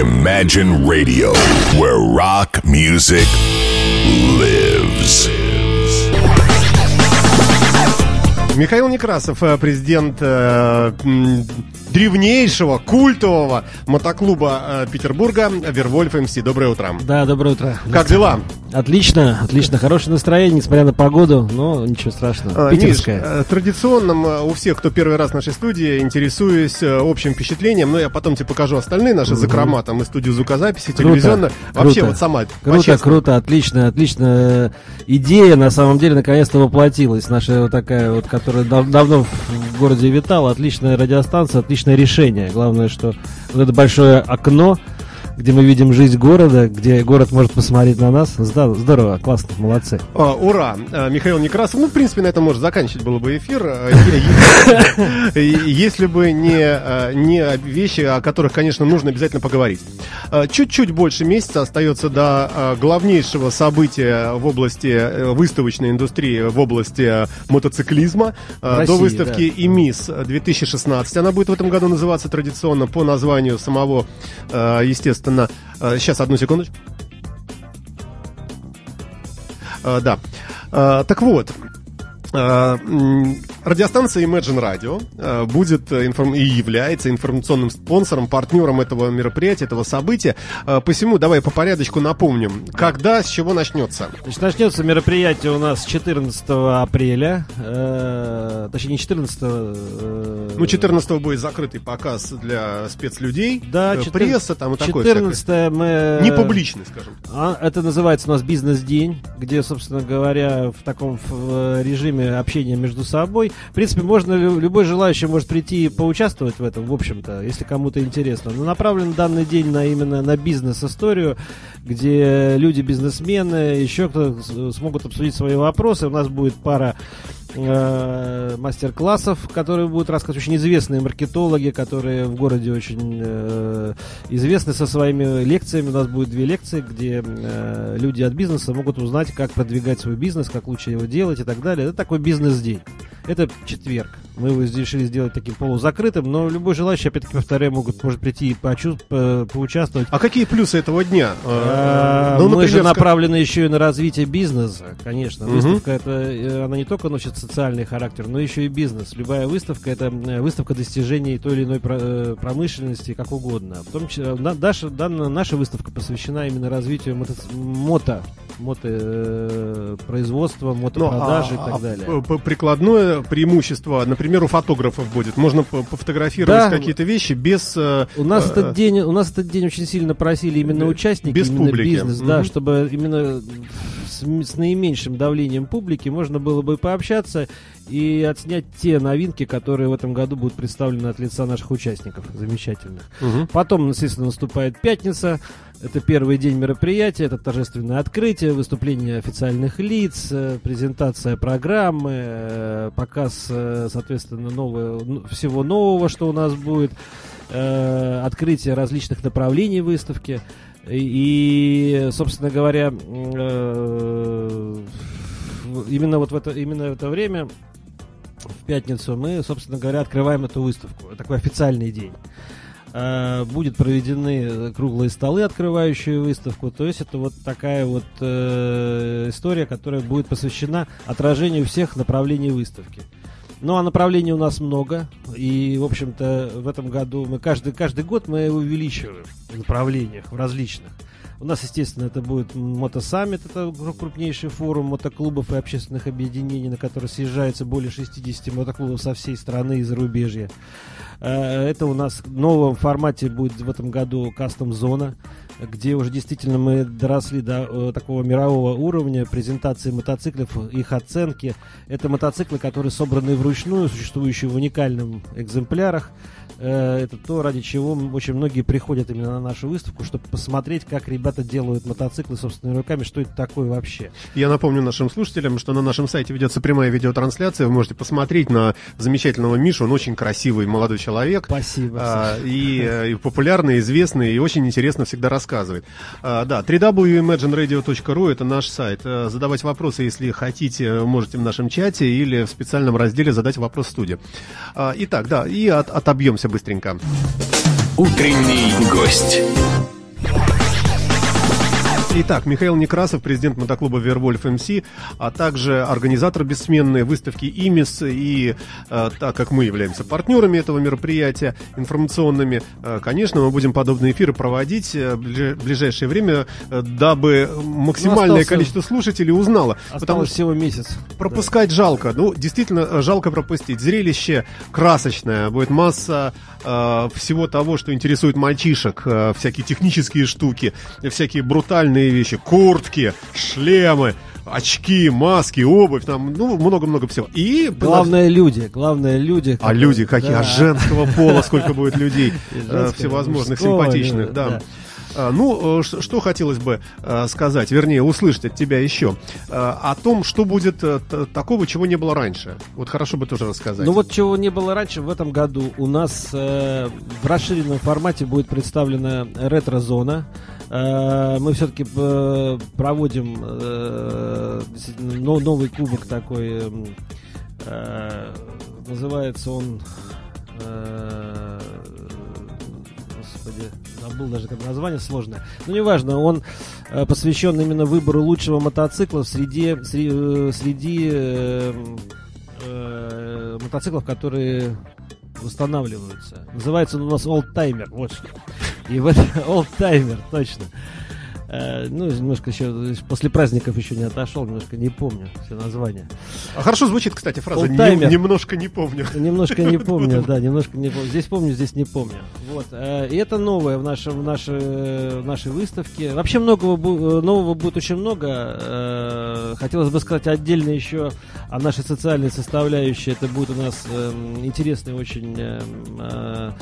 Imagine Radio, where rock music lives. Михаил Некрасов, э, президент э, древнейшего, культового мотоклуба э, Петербурга Вервольф МС. Доброе утро. Да, доброе утро. Как дела? Отлично, отлично. Хорошее настроение, несмотря на погоду, но ничего страшного. А, Питерская. Миш, э, традиционным э, у всех, кто первый раз в нашей студии, интересуюсь э, общим впечатлением, но я потом тебе покажу остальные наши закрома, там и студию звукозаписи, телевизионно. Вообще круто. вот сама, Круто, по-честному. круто, отлично, отлично. Идея, на самом деле, наконец-то воплотилась. Наша вот такая вот, которая дав- давно в городе витала. Отличная радиостанция, отличное решение. Главное, что вот это большое окно, где мы видим жизнь города, где город может посмотреть на нас. Здорово, классно, молодцы. А, ура! А, Михаил Некрасов. Ну, в принципе, на этом можно заканчивать было бы эфир. А, Если бы не, а, не вещи, о которых, конечно, нужно обязательно поговорить. Чуть-чуть больше месяца остается до главнейшего события в области э, выставочной индустрии, в области мотоциклизма, В до России, выставки ИМИС 2016. Она будет в этом году называться традиционно по названию самого, естественно, а, сейчас, одну секундочку. А, да. А, так вот, радиостанция Imagine Radio а, будет э, информ- и является информационным спонсором, партнером этого мероприятия, этого события. А, Посему давай по порядочку напомним, когда, с чего начнется. Значит, начнется мероприятие у нас 14 апреля. э, точнее, не 14 э, Ну, 14 будет закрытый показ для спецлюдей, Да, э, 14 пресса там и такое 14 мы... Не публичный, скажем. А, это называется у нас бизнес-день, где, собственно говоря, в таком в, э, режиме общения между собой. В принципе, можно лю- любой желающий может прийти и поучаствовать в этом, в общем-то, если кому-то интересно. Но направлен данный день на именно на бизнес-историю, где люди, бизнесмены, еще кто смогут обсудить свои вопросы. У нас будет пара э, мастер-классов, которые будут рассказывать очень известные маркетологи, которые в городе очень э, известны со своими лекциями. У нас будет две лекции, где э, люди от бизнеса могут узнать, как продвигать свой бизнес, как лучше его делать и так далее. Это такой бизнес-день. Это четверг. Мы его решили сделать таким полузакрытым, но любой желающий, опять-таки, повторяю, могут, может прийти и почу- по- поучаствовать. А какие плюсы этого дня? А, Ну, Мы например, же направлены еще и на развитие бизнеса, конечно. Выставка это э, она не только носит социальный характер, но еще и бизнес. Любая выставка это э, выставка достижений той или иной про- э, промышленности, как угодно. В том числе на- наша, данная, наша выставка посвящена именно развитию мото, мото, мото э, производства, Ну, мотопродажи а- и так а далее. п- прикладное преимущество, например, у фотографов будет. Можно пофотографировать Да. какие-то вещи без... э, У нас э, этот день, у нас этот день очень сильно просили именно участники, без именно публики. бизнес, да, Мгм. чтобы именно с, с наименьшим давлением публики можно было бы пообщаться и отснять те новинки, которые в этом году будут представлены от лица наших участников, замечательных. мгм. Потом, естественно, наступает пятница. Это первый день мероприятия, это торжественное открытие, выступление официальных лиц, э, презентация программы, э, показ, э, соответственно, нового, ну, всего нового, что у нас будет, открытие различных направлений выставки. И, собственно говоря, э, именно вот в это, именно в это время, в пятницу, мы, собственно говоря, открываем эту выставку. Такой официальный день. Э, Будет проведены круглые столы, открывающие выставку. То есть это вот такая вот э, история, которая будет посвящена отражению всех направлений выставки. Ну, а направлений у нас много. И, в общем-то, в этом году мы каждый, каждый год мы увеличиваем в направлениях, в различных. У нас, естественно, это будет мотосаммит, это кру- крупнейший форум мотоклубов и общественных объединений, на который съезжается более 60 мотоклубов со всей страны и зарубежья. Э, Это у нас в новом формате будет в этом году кастом-зона, где уже действительно мы доросли до э, такого мирового уровня презентации мотоциклов, их оценки. Это мотоциклы, которые собраны вручную, существующие в уникальных экземплярах. Э, Это то, ради чего очень многие приходят именно на нашу выставку, чтобы посмотреть, как ребята делают мотоциклы собственными руками, что это такое вообще. Я напомню нашим слушателям, что на нашем сайте ведется прямая видеотрансляция. Вы можете посмотреть на замечательного Мишу. Он очень красивый молодой человек. Спасибо. А, и, э, и популярный, известный, и очень интересно всегда рассказывает. А, да, www.imagineradio.ru это наш сайт. А, задавать вопросы, если хотите, можете в нашем чате или в специальном разделе задать вопрос студии. А, итак, да, и от- отобьемся быстренько. Утренний гость. Итак, Михаил Некрасов, президент мотоклуба Вервольф МС, а также организатор бессменной выставки ИМИС. И э, так как мы являемся партнерами этого мероприятия, информационными, э, конечно, мы будем подобные эфиры проводить э, в ближайшее время, э, дабы максимальное ну, остался, количество слушателей узнало. Потому что всего месяц. Пропускать да. жалко. Ну, действительно, э, жалко пропустить. Зрелище красочное. Будет масса э, всего того, что интересует мальчишек. Э, всякие технические штуки, всякие брутальные разные вещи, куртки, шлемы, очки, маски, обувь, там, ну, много-много всего. И главное люди, главное люди. А люди какие? А да. А женского пола сколько будет людей э, всевозможных, симпатичных, да. А, ну, э, что хотелось бы э, сказать, вернее, услышать от тебя еще, о том, что будет такого, чего не было раньше. Вот хорошо бы тоже рассказать. Ну вот чего не было раньше в этом году у нас в расширенном формате будет представлена ретро-зона. Э, мы все-таки э, проводим э, новый кубок такой, называется он господи, забыл даже как название сложное. Но неважно, он посвящен именно выбору лучшего мотоцикла среди, среди, среди э, э, мотоциклов, которые восстанавливаются. Называется он у нас Old Timer, вот что. И вот олдтаймер, точно. Э, ну, немножко еще после праздников еще не отошел, немножко не помню все названия. А хорошо звучит, кстати, фраза не, «немножко не помню». Немножко не помню, да, немножко не помню. Здесь помню, здесь не помню. Вот. Э, и это новое в, нашем, в, нашей, в нашей выставке. Вообще многого, нового будет очень много. Э, хотелось бы сказать отдельно еще о нашей социальной составляющей. Это будет у нас эм, интересный очень эм, Э,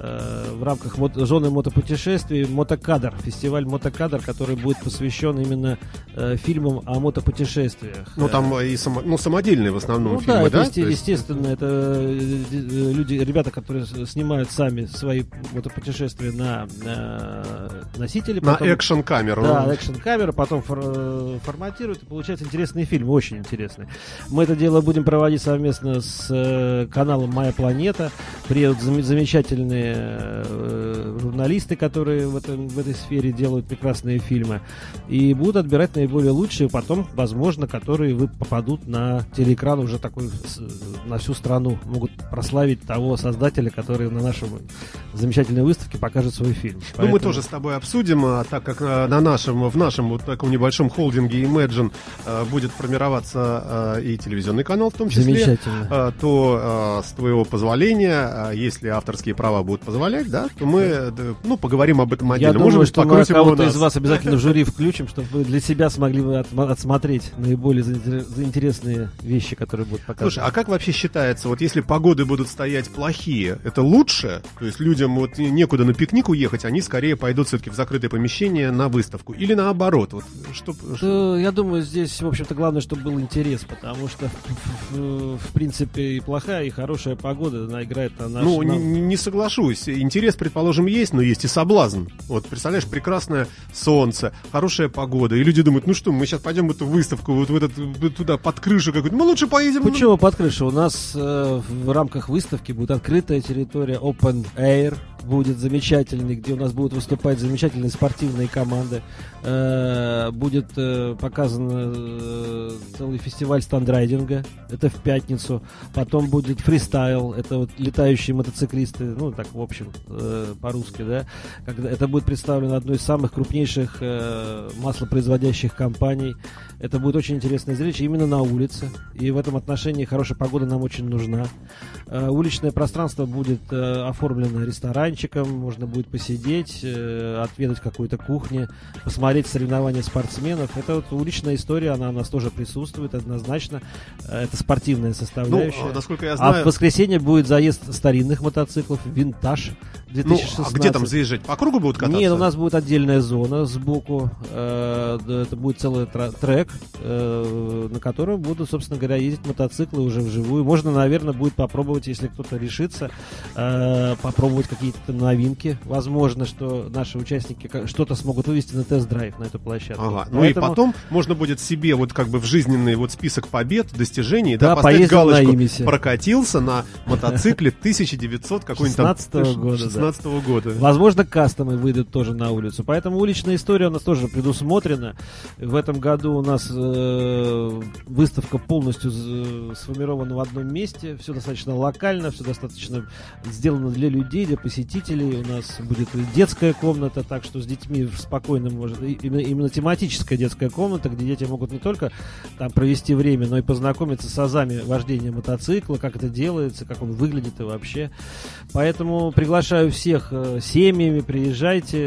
в рамках мот зоны мотопутешествий Мотокадр, фестиваль Мотокадр, который будет посвящен именно э, фильмам о мотопутешествиях. Ну там и само, ну, самодельные в основном ну, фильмы, да? Да? естественно, это э, э, люди, ребята, которые снимают сами свои мотопутешествия на, на носители. На экшн-камеру. Да, экшн-камеру, потом фор форматируют, и получается интересные фильмы, очень интересные. Мы это дело будем проводить совместно с э, каналом «Моя планета». Приедут зам замечательные э, журналисты, которые в, этом, в этой сфере делают прекрасные фильмы, и будут отбирать наиболее лучшие, потом, возможно, которые вы попадут на телеэкран уже такой на всю страну, могут прославить того создателя, который на нашем замечательной выставке покажет свой фильм. Ну, Поэтому... мы тоже с тобой обсудим, а, так как а, на нашем, в нашем вот таком небольшом холдинге Imagine а, будет формироваться и телевизионный канал в том числе, Замечательно. то с твоего позволения, если авторские права будут позволять, да, то мы, ну, поговорим об этом отдельно. Я думаю, что мы кого-то из вас обязательно в жюри включим, чтобы вы для себя смогли отсмотреть наиболее заинтересные вещи, которые будут показаны. Слушай, а как вообще считается, вот если погоды будут стоять плохие, это лучше? То есть людям вот некуда на пикник уехать, они скорее пойдут все-таки в закрытое помещение на выставку? Или наоборот? Вот, что, что... Я думаю, здесь, в общем-то, главное, чтобы был интерес, потому что, в, в принципе, и плохая, и хорошая погода, она играет на наш... Ну, на... Не, не соглашусь. Интерес, предположим, есть, но есть и соблазн. Вот, представляешь, прекрасное солнце, хорошая погода, и люди думают, ну что, мы сейчас пойдем в эту выставку, вот в этот, туда, под крышу какую-то, мы лучше поедем... Почему под крышу? У нас э, в рамках выставки будет открытая территория Open Air, будет замечательный, где у нас будут выступать замечательные спортивные команды. Э, будет э, показан э, целый фестиваль стандрайдинга, это в пятницу. Потом будет фристайл, это вот летающие мотоциклисты, ну так в общем по-русски, да. Это будет представлено одной из самых крупнейших маслопроизводящих компаний. Это будет очень интересное зрелище именно на улице. И в этом отношении хорошая погода нам очень нужна. Уличное пространство будет оформлено ресторанчиком, можно будет посидеть, отведать какую-то кухню, посмотреть смотреть соревнования спортсменов. Это вот уличная история, она у нас тоже присутствует однозначно. Э, это спортивная составляющая. Ну, насколько я знаю... А в воскресенье будет заезд старинных мотоциклов, винтаж 2016. Ну, а где там заезжать? По кругу будут кататься? Нет, у нас будет отдельная зона сбоку. Э, это будет целый трек, э, на котором будут, собственно говоря, ездить мотоциклы уже вживую. Можно, наверное, будет попробовать, если кто-то решится, попробовать какие-то какие-то новинки. Возможно, что наши участники что-то смогут вывести на тест-драйв на эту площадку.Ага. Ну Поэтому... и потом можно будет себе вот как бы в жизненный вот список побед, достижений, да, да поставить галочку. На прокатился на мотоцикле 1900 какой-нибудь там 16 года. 16 -го года. Возможно, кастомы выйдут тоже на улицу. Поэтому уличная история у нас тоже предусмотрена. В этом году у нас э, выставка полностью сформирована в одном месте. Все достаточно локально, все достаточно сделано для людей, для посетителей. У нас будет детская комната, так что с детьми спокойно может... Именно, именно тематическая детская комната, где дети могут не только там провести время, но и познакомиться с азами вождения мотоцикла, как это делается, как он выглядит и вообще. Поэтому приглашаю всех э, семьями, приезжайте.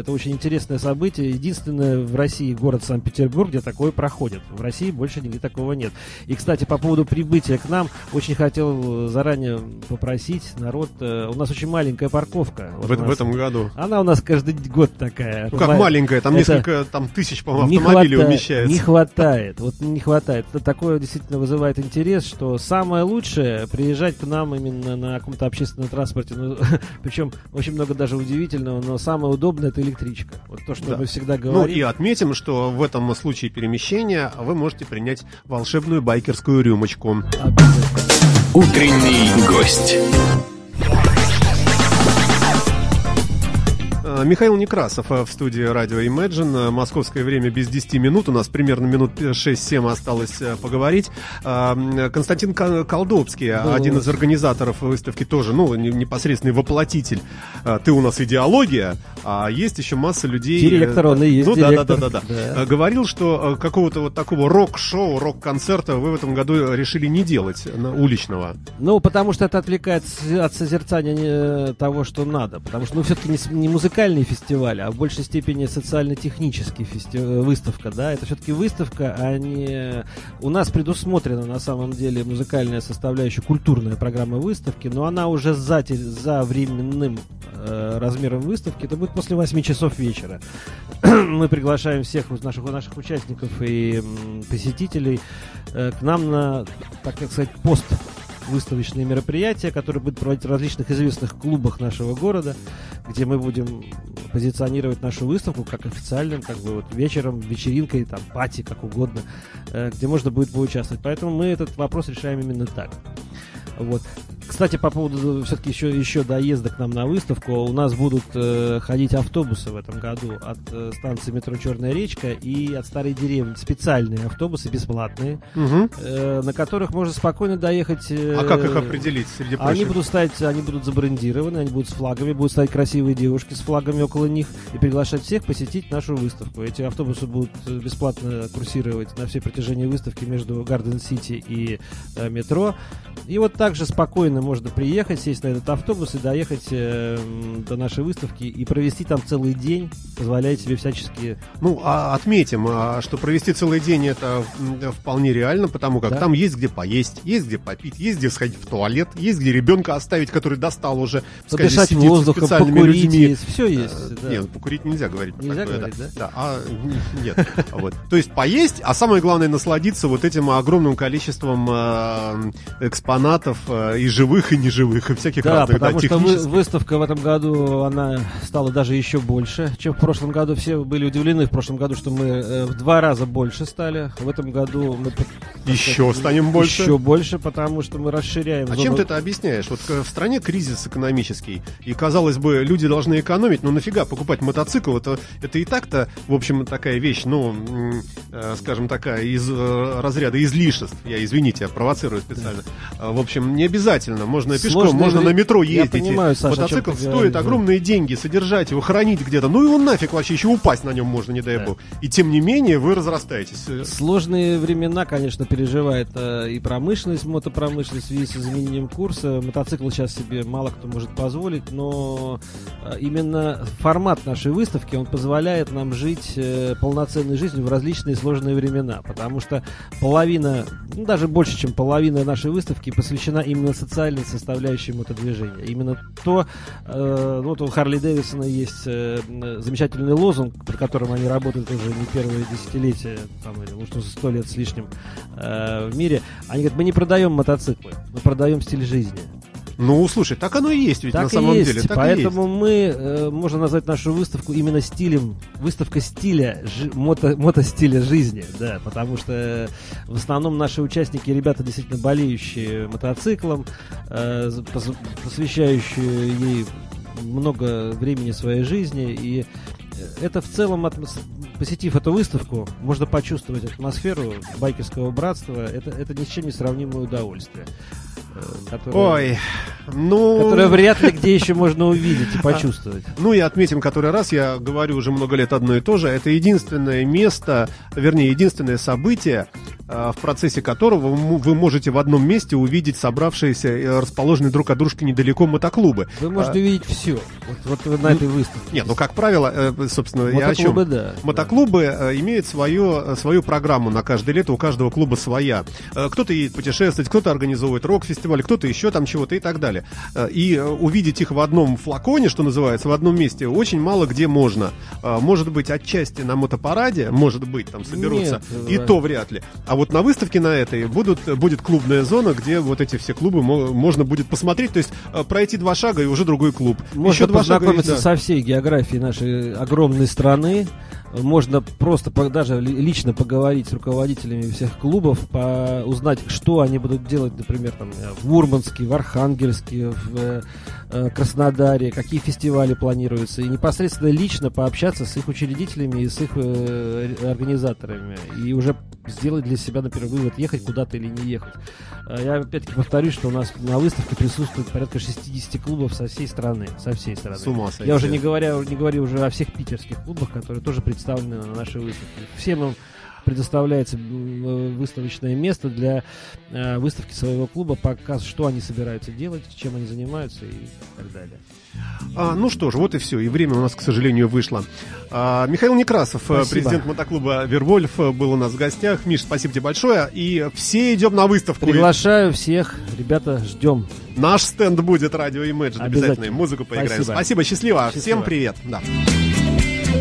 Это очень интересное событие. Единственное в России город Санкт-Петербург, где такое проходит. В России больше нигде такого нет. И, кстати, по поводу прибытия к нам, очень хотел заранее попросить народ. Э, у нас очень маленькая парковка. Вот в, нас, в этом году. Она у нас каждый год такая. Ну, как Ма... маленькая, там это несколько там тысяч, по-моему, автомобилей хватает, умещается. Не хватает, вот не хватает. Это такое действительно вызывает интерес, что самое лучшее приезжать к нам именно на каком-то общественном транспорте. Ну, причем очень много даже удивительного, но самое удобное это электричка. Вот то, что да. мы всегда говорим. Ну и отметим, что в этом случае перемещения вы можете принять волшебную байкерскую рюмочку. Утренний гость. Михаил Некрасов э, в студии радио Imagine. Э, московское время без 10 минут. У нас примерно минут 6-7 осталось поговорить. Константин Колдобский, да, один из организаторов выставки, тоже, ну, непосредственный воплотитель. Ты у нас идеология, а есть еще масса людей... Директор, он и есть Ну, директор. да, да, да, да, да. Говорил, что какого-то вот такого рок-шоу, рок-концерта вы в этом году решили не делать уличного. Ну, потому что это отвлекает от созерцания того, что надо. Потому что, ну, все-таки не, не музыкальный музыкальный фестиваль, а в большей степени социально-технический фести... Э, выставка, да, это все-таки выставка, а не... У нас предусмотрена на самом деле музыкальная составляющая, культурная программа выставки, но она уже за, за временным э, размером выставки, это будет после 8 часов вечера. Мы приглашаем всех наших, наших участников и посетителей э, к нам на, так сказать, пост выставочные мероприятия, которые будут проводить в различных известных клубах нашего города, где мы будем позиционировать нашу выставку как официальным, как бы вот вечером, вечеринкой, там, пати, как угодно, э, где можно будет поучаствовать. Поэтому мы этот вопрос решаем именно так. Вот. Кстати, по поводу все-таки еще, еще доезда к нам на выставку, у нас будут э, ходить автобусы в этом году от э, станции метро Черная речка и от старой деревни. Специальные автобусы, бесплатные, угу. э, на которых можно спокойно доехать. Э, а как их определить среди прочих? Они будут стоять, они будут забрендированы, они будут с флагами, будут стоять красивые девушки с флагами около них и приглашать всех посетить нашу выставку. Эти автобусы будут э, бесплатно курсировать на всей протяжении выставки между Гарден Сити и э, метро. И вот также спокойно можно приехать, сесть на этот автобус и доехать э, до нашей выставки и провести там целый день, позволяет себе всячески... Ну, а отметим, а, что провести целый день это вполне реально, потому как да? там есть где поесть, есть где попить, есть где сходить в туалет, есть где ребенка оставить, который достал уже, подышать воздухом, покурить, людьми. Есть, все есть. А, да. Нет, покурить нельзя говорить. Нельзя такое, говорить, да? Да, а, нет. вот. То есть поесть, а самое главное насладиться вот этим огромным количеством э, экспонатов э, и живых, и неживых, и всяких да, разных. Потому да, что вы, выставка в этом году, она стала даже еще больше, чем в прошлом году. Все были удивлены в прошлом году, что мы э, в два раза больше стали. В этом году мы... Еще сказать, станем больше. Еще больше, потому что мы расширяем. А зону... чем ты это объясняешь? Вот в стране кризис экономический, и, казалось бы, люди должны экономить, но нафига покупать мотоцикл? Это, это и так-то, в общем, такая вещь, ну, э, скажем, такая из э, разряда излишеств. Я, извините, я провоцирую специально. Да. В общем, не обязательно. Можно Сложный пешком, можно на метро ездить. Я понимаю, Саша, Мотоцикл стоит говоришь, огромные да. деньги, содержать его, хранить где-то. Ну его нафиг вообще, еще упасть на нем можно, не дай да. бог. И тем не менее вы разрастаетесь. Сложные времена, конечно, переживает э, и промышленность, мотопромышленность в связи с изменением курса. Мотоцикл сейчас себе мало кто может позволить, но э, именно формат нашей выставки, он позволяет нам жить э, полноценной жизнью в различные сложные времена. Потому что половина, ну, даже больше, чем половина нашей выставки посвящена именно социальной составляющей мотодвижения. Именно то, э, ну, вот у Харли Дэвисона есть э, замечательный лозунг, при котором они работают уже не первые десятилетия, там, может, уже сто лет с лишним э, в мире. Они говорят, мы не продаем мотоциклы, мы продаем стиль жизни. Ну, слушай, так оно и есть ведь так на самом есть. деле. Так Поэтому и есть. мы э, можно назвать нашу выставку именно стилем, выставка стиля, жи, мото, мотостиля жизни, да, потому что э, в основном наши участники ребята действительно болеющие мотоциклом, э, пос, посвящающие ей много времени своей жизни и это в целом, посетив эту выставку, можно почувствовать атмосферу байкерского братства. Это, это ни с чем не сравнимое удовольствие. Э, которое, Ой, ну... Которое вряд ли где еще можно увидеть и почувствовать. Ну и отметим который раз, я говорю уже много лет одно и то же, это единственное место, вернее, единственное событие, в процессе которого вы можете в одном месте увидеть собравшиеся, э, расположенные друг от дружки недалеко мотоклубы. Вы можете а... увидеть все, вот, вот на этой выставке. Нет, ну как правило, собственно, мотоклубы, я о чем? Да, мотоклубы да. имеют свою, свою программу на каждое лето, у каждого клуба своя. Кто-то едет путешествовать, кто-то организовывает рок-фестиваль, кто-то еще там чего-то и так далее. И увидеть их в одном флаконе, что называется, в одном месте, очень мало где можно. Может быть, отчасти на мотопараде, может быть, там соберутся, Нет, и да. то вряд ли. А вот на выставке на этой будут, будет клубная зона, где вот эти все клубы можно будет посмотреть, то есть пройти два шага и уже другой клуб. Можно еще два познакомиться шага, и, да. со всей географией нашей огромной страны, можно просто даже лично поговорить с руководителями всех клубов, по, узнать, что они будут делать, например, там, в Мурманске, в Архангельске, в э, э, Краснодаре, какие фестивали планируются, и непосредственно лично пообщаться с их учредителями и с их э, организаторами, и уже сделать для себя, например, вывод, ехать куда-то или не ехать. А я опять-таки повторюсь, что у нас на выставке присутствует порядка 60 клубов со всей страны, со всей страны. С ума Я уже не говоря, не говорю уже о всех питерских клубах, которые тоже представлены на нашей выставке. Всем им предоставляется э, выставочное место для э, выставки своего клуба, показ, что они собираются делать, чем они занимаются и так далее. А, ну что ж, вот и все. И время у нас, к сожалению, вышло. А, Михаил Некрасов, э, спасибо. президент мотоклуба Вервольф, был у нас в гостях. Миш, спасибо тебе большое. И все идем на выставку. Приглашаю всех. Ребята, ждем. Наш стенд будет радио Imagine. Обязательно. Обязательно. Музыку поиграем. Спасибо. Спасибо, счастливо. счастливо. Всем привет. Да.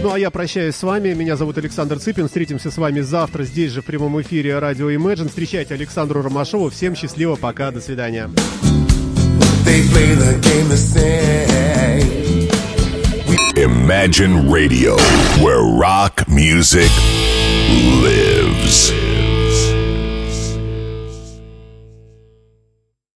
Ну а я прощаюсь с вами. Меня зовут Александр Цыпин. Встретимся с вами завтра здесь же в прямом эфире радио Imagine. Встречайте Александру Ромашову. Всем счастливо. Пока. До свидания. Imagine Radio, where rock music lives.